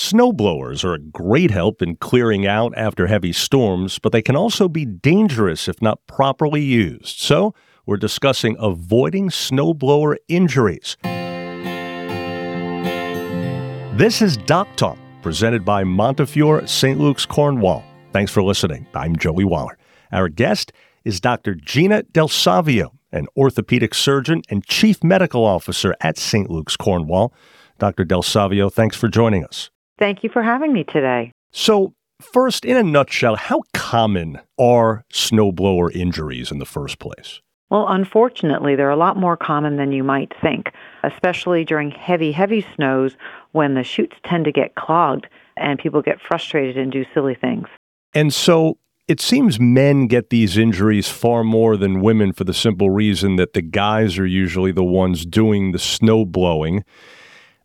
Snowblowers are a great help in clearing out after heavy storms, but they can also be dangerous if not properly used. So, we're discussing avoiding snowblower injuries. This is Doc Talk, presented by Montefiore St. Luke's Cornwall. Thanks for listening. I'm Joey Waller. Our guest is Dr. Gina Del Savio, an orthopedic surgeon and chief medical officer at St. Luke's Cornwall. Dr. Del Savio, thanks for joining us. Thank you for having me today. So, first, in a nutshell, how common are snowblower injuries in the first place? Well, unfortunately, they're a lot more common than you might think, especially during heavy, heavy snows when the chutes tend to get clogged and people get frustrated and do silly things. And so it seems men get these injuries far more than women for the simple reason that the guys are usually the ones doing the snow blowing.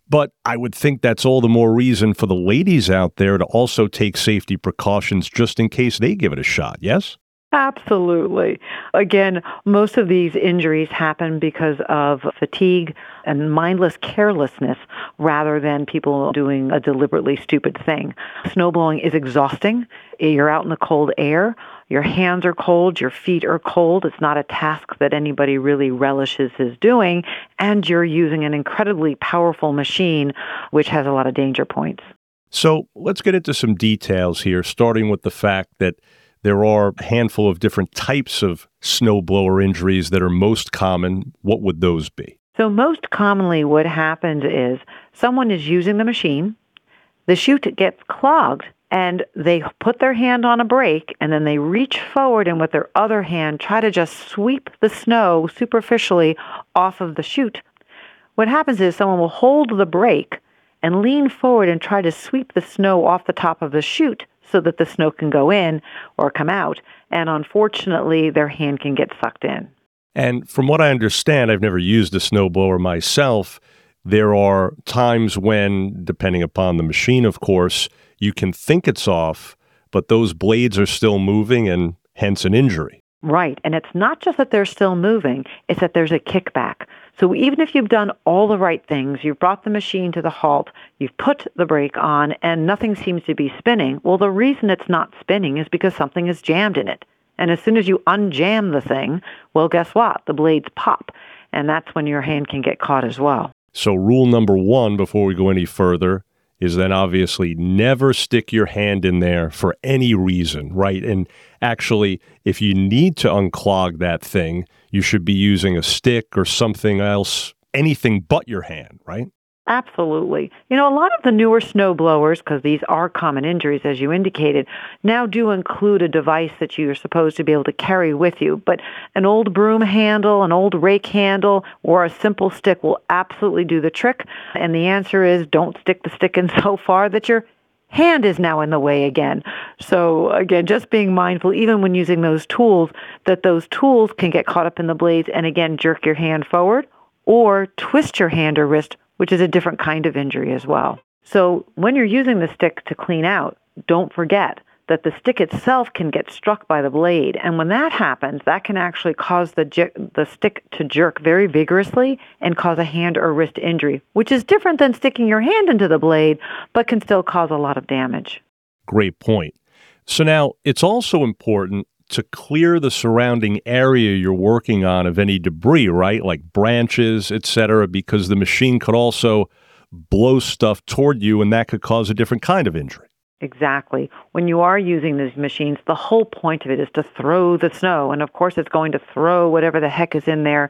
But I would think that's all the more reason for the ladies out there to also take safety precautions just in case they give it a shot, yes? Absolutely. Again, most of these injuries happen because of fatigue and mindless carelessness rather than people doing a deliberately stupid thing. Snowblowing is exhausting. You're out in the cold air. Your hands are cold. Your feet are cold. It's not a task that anybody really relishes is doing. And you're using an incredibly powerful machine, which has a lot of danger points. So let's get into some details here, starting with the fact that there are a handful of different types of snowblower injuries that are most common. What would those be? So, most commonly, what happens is someone is using the machine, the chute gets clogged, and they put their hand on a brake, and then they reach forward and with their other hand try to just sweep the snow superficially off of the chute. What happens is someone will hold the brake and lean forward and try to sweep the snow off the top of the chute so that the snow can go in or come out. And unfortunately, their hand can get sucked in. And from what I understand, I've never used a snowblower myself. There are times when, depending upon the machine, of course, you can think it's off, but those blades are still moving and hence an injury. Right. And it's not just that they're still moving, it's that there's a kickback. So even if you've done all the right things, you've brought the machine to the halt, you've put the brake on, and nothing seems to be spinning, well, the reason it's not spinning is because something is jammed in it. And as soon as you unjam the thing, well, guess what? The blades pop. And that's when your hand can get caught as well. So, rule number one before we go any further is then obviously never stick your hand in there for any reason, right? And actually, if you need to unclog that thing, you should be using a stick or something else, anything but your hand, right? Absolutely. You know, a lot of the newer snow blowers, because these are common injuries, as you indicated, now do include a device that you're supposed to be able to carry with you. But an old broom handle, an old rake handle, or a simple stick will absolutely do the trick. And the answer is don't stick the stick in so far that your hand is now in the way again. So again, just being mindful, even when using those tools, that those tools can get caught up in the blades and again jerk your hand forward or twist your hand or wrist which is a different kind of injury as well. So when you're using the stick to clean out, don't forget that the stick itself can get struck by the blade. And when that happens, that can actually cause the, the stick to jerk very vigorously and cause a hand or wrist injury, which is different than sticking your hand into the blade, but can still cause a lot of damage. Great point. So now it's also important to clear the surrounding area you're working on of any debris, right? Like branches, etc., because the machine could also blow stuff toward you and that could cause a different kind of injury. Exactly. When you are using these machines, the whole point of it is to throw the snow. And of course, it's going to throw whatever the heck is in there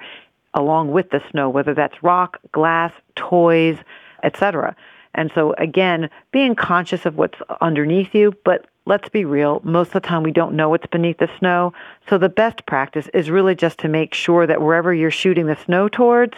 along with the snow, whether that's rock, glass, toys, etc. And so, again, being conscious of what's underneath you, but let's be real, most of the time we don't know what's beneath the snow. So the best practice is really just to make sure that wherever you're shooting the snow towards,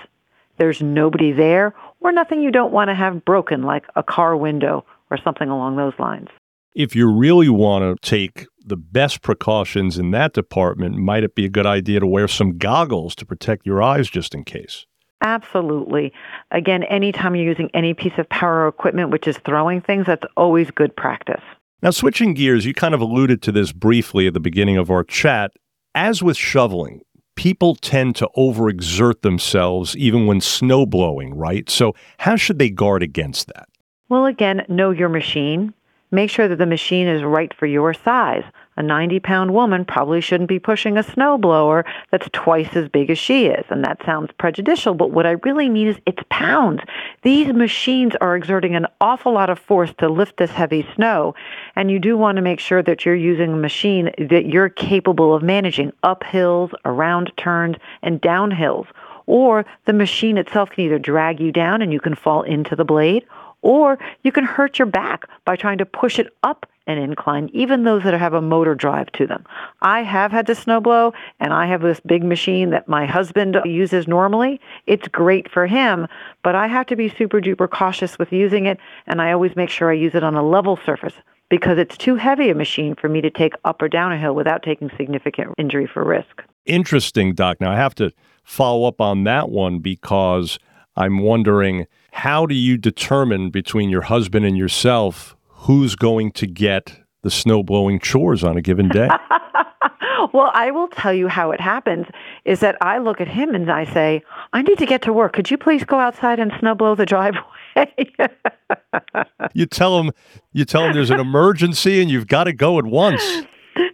there's nobody there or nothing you don't want to have broken, like a car window or something along those lines. If you really want to take the best precautions in that department, might it be a good idea to wear some goggles to protect your eyes just in case? Absolutely. Again, anytime you're using any piece of power equipment, which is throwing things, that's always good practice. Now, switching gears, you kind of alluded to this briefly at the beginning of our chat. As with shoveling, people tend to overexert themselves even when snow blowing, right? So, how should they guard against that? Well, again, know your machine. Make sure that the machine is right for your size. A 90 pound woman probably shouldn't be pushing a snowblower that's twice as big as she is. And that sounds prejudicial, but what I really mean is it's pounds. These machines are exerting an awful lot of force to lift this heavy snow. And you do want to make sure that you're using a machine that you're capable of managing up hills, around turns, and down hills. Or the machine itself can either drag you down and you can fall into the blade, or you can hurt your back by trying to push it up an incline, even those that have a motor drive to them. I have had to snowblow, and I have this big machine that my husband uses normally. It's great for him, but I have to be super duper cautious with using it, and I always make sure I use it on a level surface because it's too heavy a machine for me to take up or down a hill without taking significant injury for risk. Interesting, Doc. Now I have to follow up on that one because I'm wondering how do you determine between your husband and yourself who's going to get the snow blowing chores on a given day? well, I will tell you how it happens is that I look at him and I say, I need to get to work. Could you please go outside and snow blow the driveway? you tell him you tell him there's an emergency and you've got to go at once.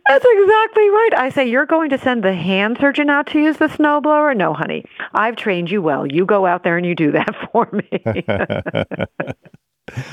That's exactly right. I say, You're going to send the hand surgeon out to use the snowblower? No, honey. I've trained you well. You go out there and you do that for me.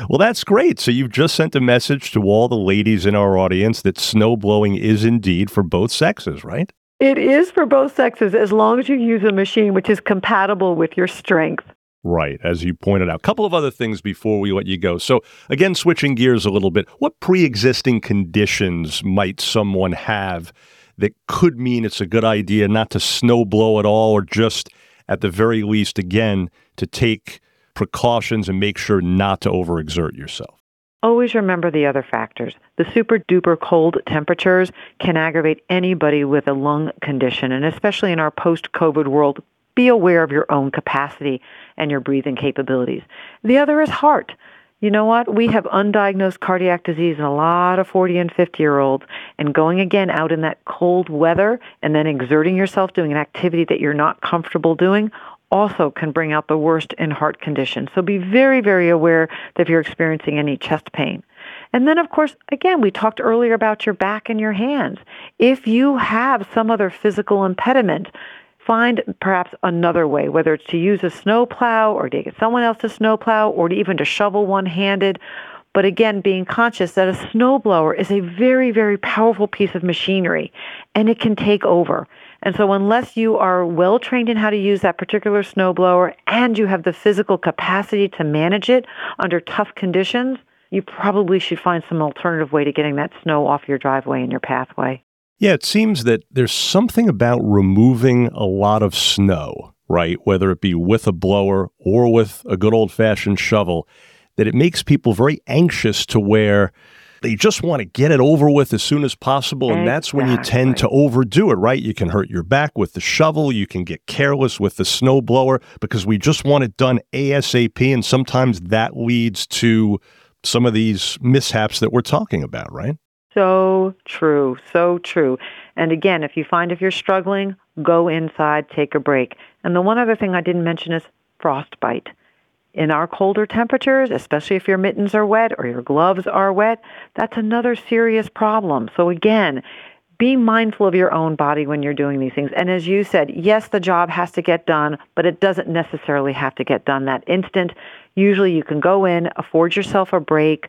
Well, that's great. So you've just sent a message to all the ladies in our audience that snow blowing is indeed for both sexes, right? It is for both sexes as long as you use a machine which is compatible with your strength. Right, as you pointed out. A couple of other things before we let you go. So, again, switching gears a little bit, what pre existing conditions might someone have that could mean it's a good idea not to snow blow at all, or just at the very least, again, to take precautions and make sure not to overexert yourself? Always remember the other factors. The super duper cold temperatures can aggravate anybody with a lung condition, and especially in our post COVID world, be aware of your own capacity and your breathing capabilities. The other is heart. You know what? We have undiagnosed cardiac disease in a lot of 40 and 50 year olds. And going again out in that cold weather and then exerting yourself doing an activity that you're not comfortable doing also can bring out the worst in heart condition. So be very, very aware that if you're experiencing any chest pain. And then, of course, again, we talked earlier about your back and your hands. If you have some other physical impediment, find perhaps another way, whether it's to use a snowplow or to get someone else to snowplow or to even to shovel one handed. But again, being conscious that a snowblower is a very, very powerful piece of machinery and it can take over. And so, unless you are well trained in how to use that particular snowblower and you have the physical capacity to manage it under tough conditions, you probably should find some alternative way to getting that snow off your driveway and your pathway. Yeah, it seems that there's something about removing a lot of snow, right? Whether it be with a blower or with a good old fashioned shovel, that it makes people very anxious to where they just want to get it over with as soon as possible. And that's when you tend to overdo it, right? You can hurt your back with the shovel. You can get careless with the snow blower because we just want it done ASAP. And sometimes that leads to some of these mishaps that we're talking about, right? So true, so true. And again, if you find if you're struggling, go inside, take a break. And the one other thing I didn't mention is frostbite. In our colder temperatures, especially if your mittens are wet or your gloves are wet, that's another serious problem. So again, be mindful of your own body when you're doing these things. And as you said, yes, the job has to get done, but it doesn't necessarily have to get done that instant. Usually you can go in, afford yourself a break,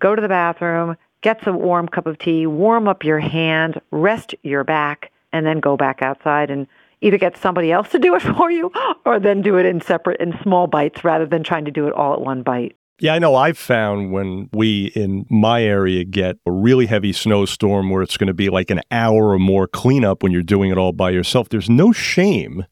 go to the bathroom, get some warm cup of tea, warm up your hand, rest your back, and then go back outside and either get somebody else to do it for you or then do it in separate in small bites rather than trying to do it all at one bite. Yeah, I know I've found when we in my area get a really heavy snowstorm where it's going to be like an hour or more cleanup when you're doing it all by yourself, there's no shame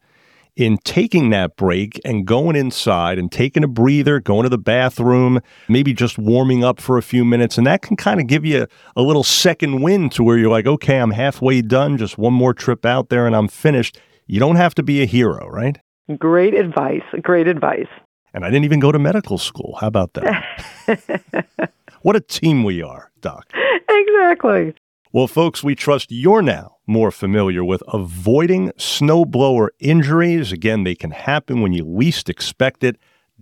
in taking that break and going inside and taking a breather, going to the bathroom, maybe just warming up for a few minutes. And that can kind of give you a, little second wind to where you're like, okay, I'm halfway done, just one more trip out there and I'm finished. You don't have to be a hero, right? Great advice. Great advice. And I didn't even go to medical school. How about that? what a team we are, Doc. Exactly. Well, folks, we trust you're now more familiar with avoiding snowblower injuries. Again, they can happen when you least expect it.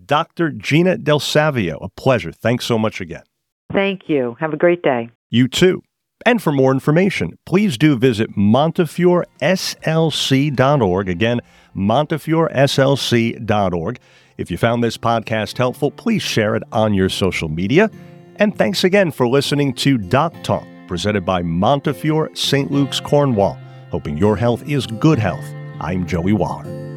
Dr. Gina Del Savio. A pleasure. Thanks so much again. Thank you. Have a great day. You too. And for more information, please do visit MontefioreSLC.org. Again, MontefioreSLC.org. If you found this podcast helpful, please share it on your social media. And thanks again for listening to Doc Talk, presented by Montefiore St. Luke's Cornwall. Hoping your health is good health. I'm Joey Waller.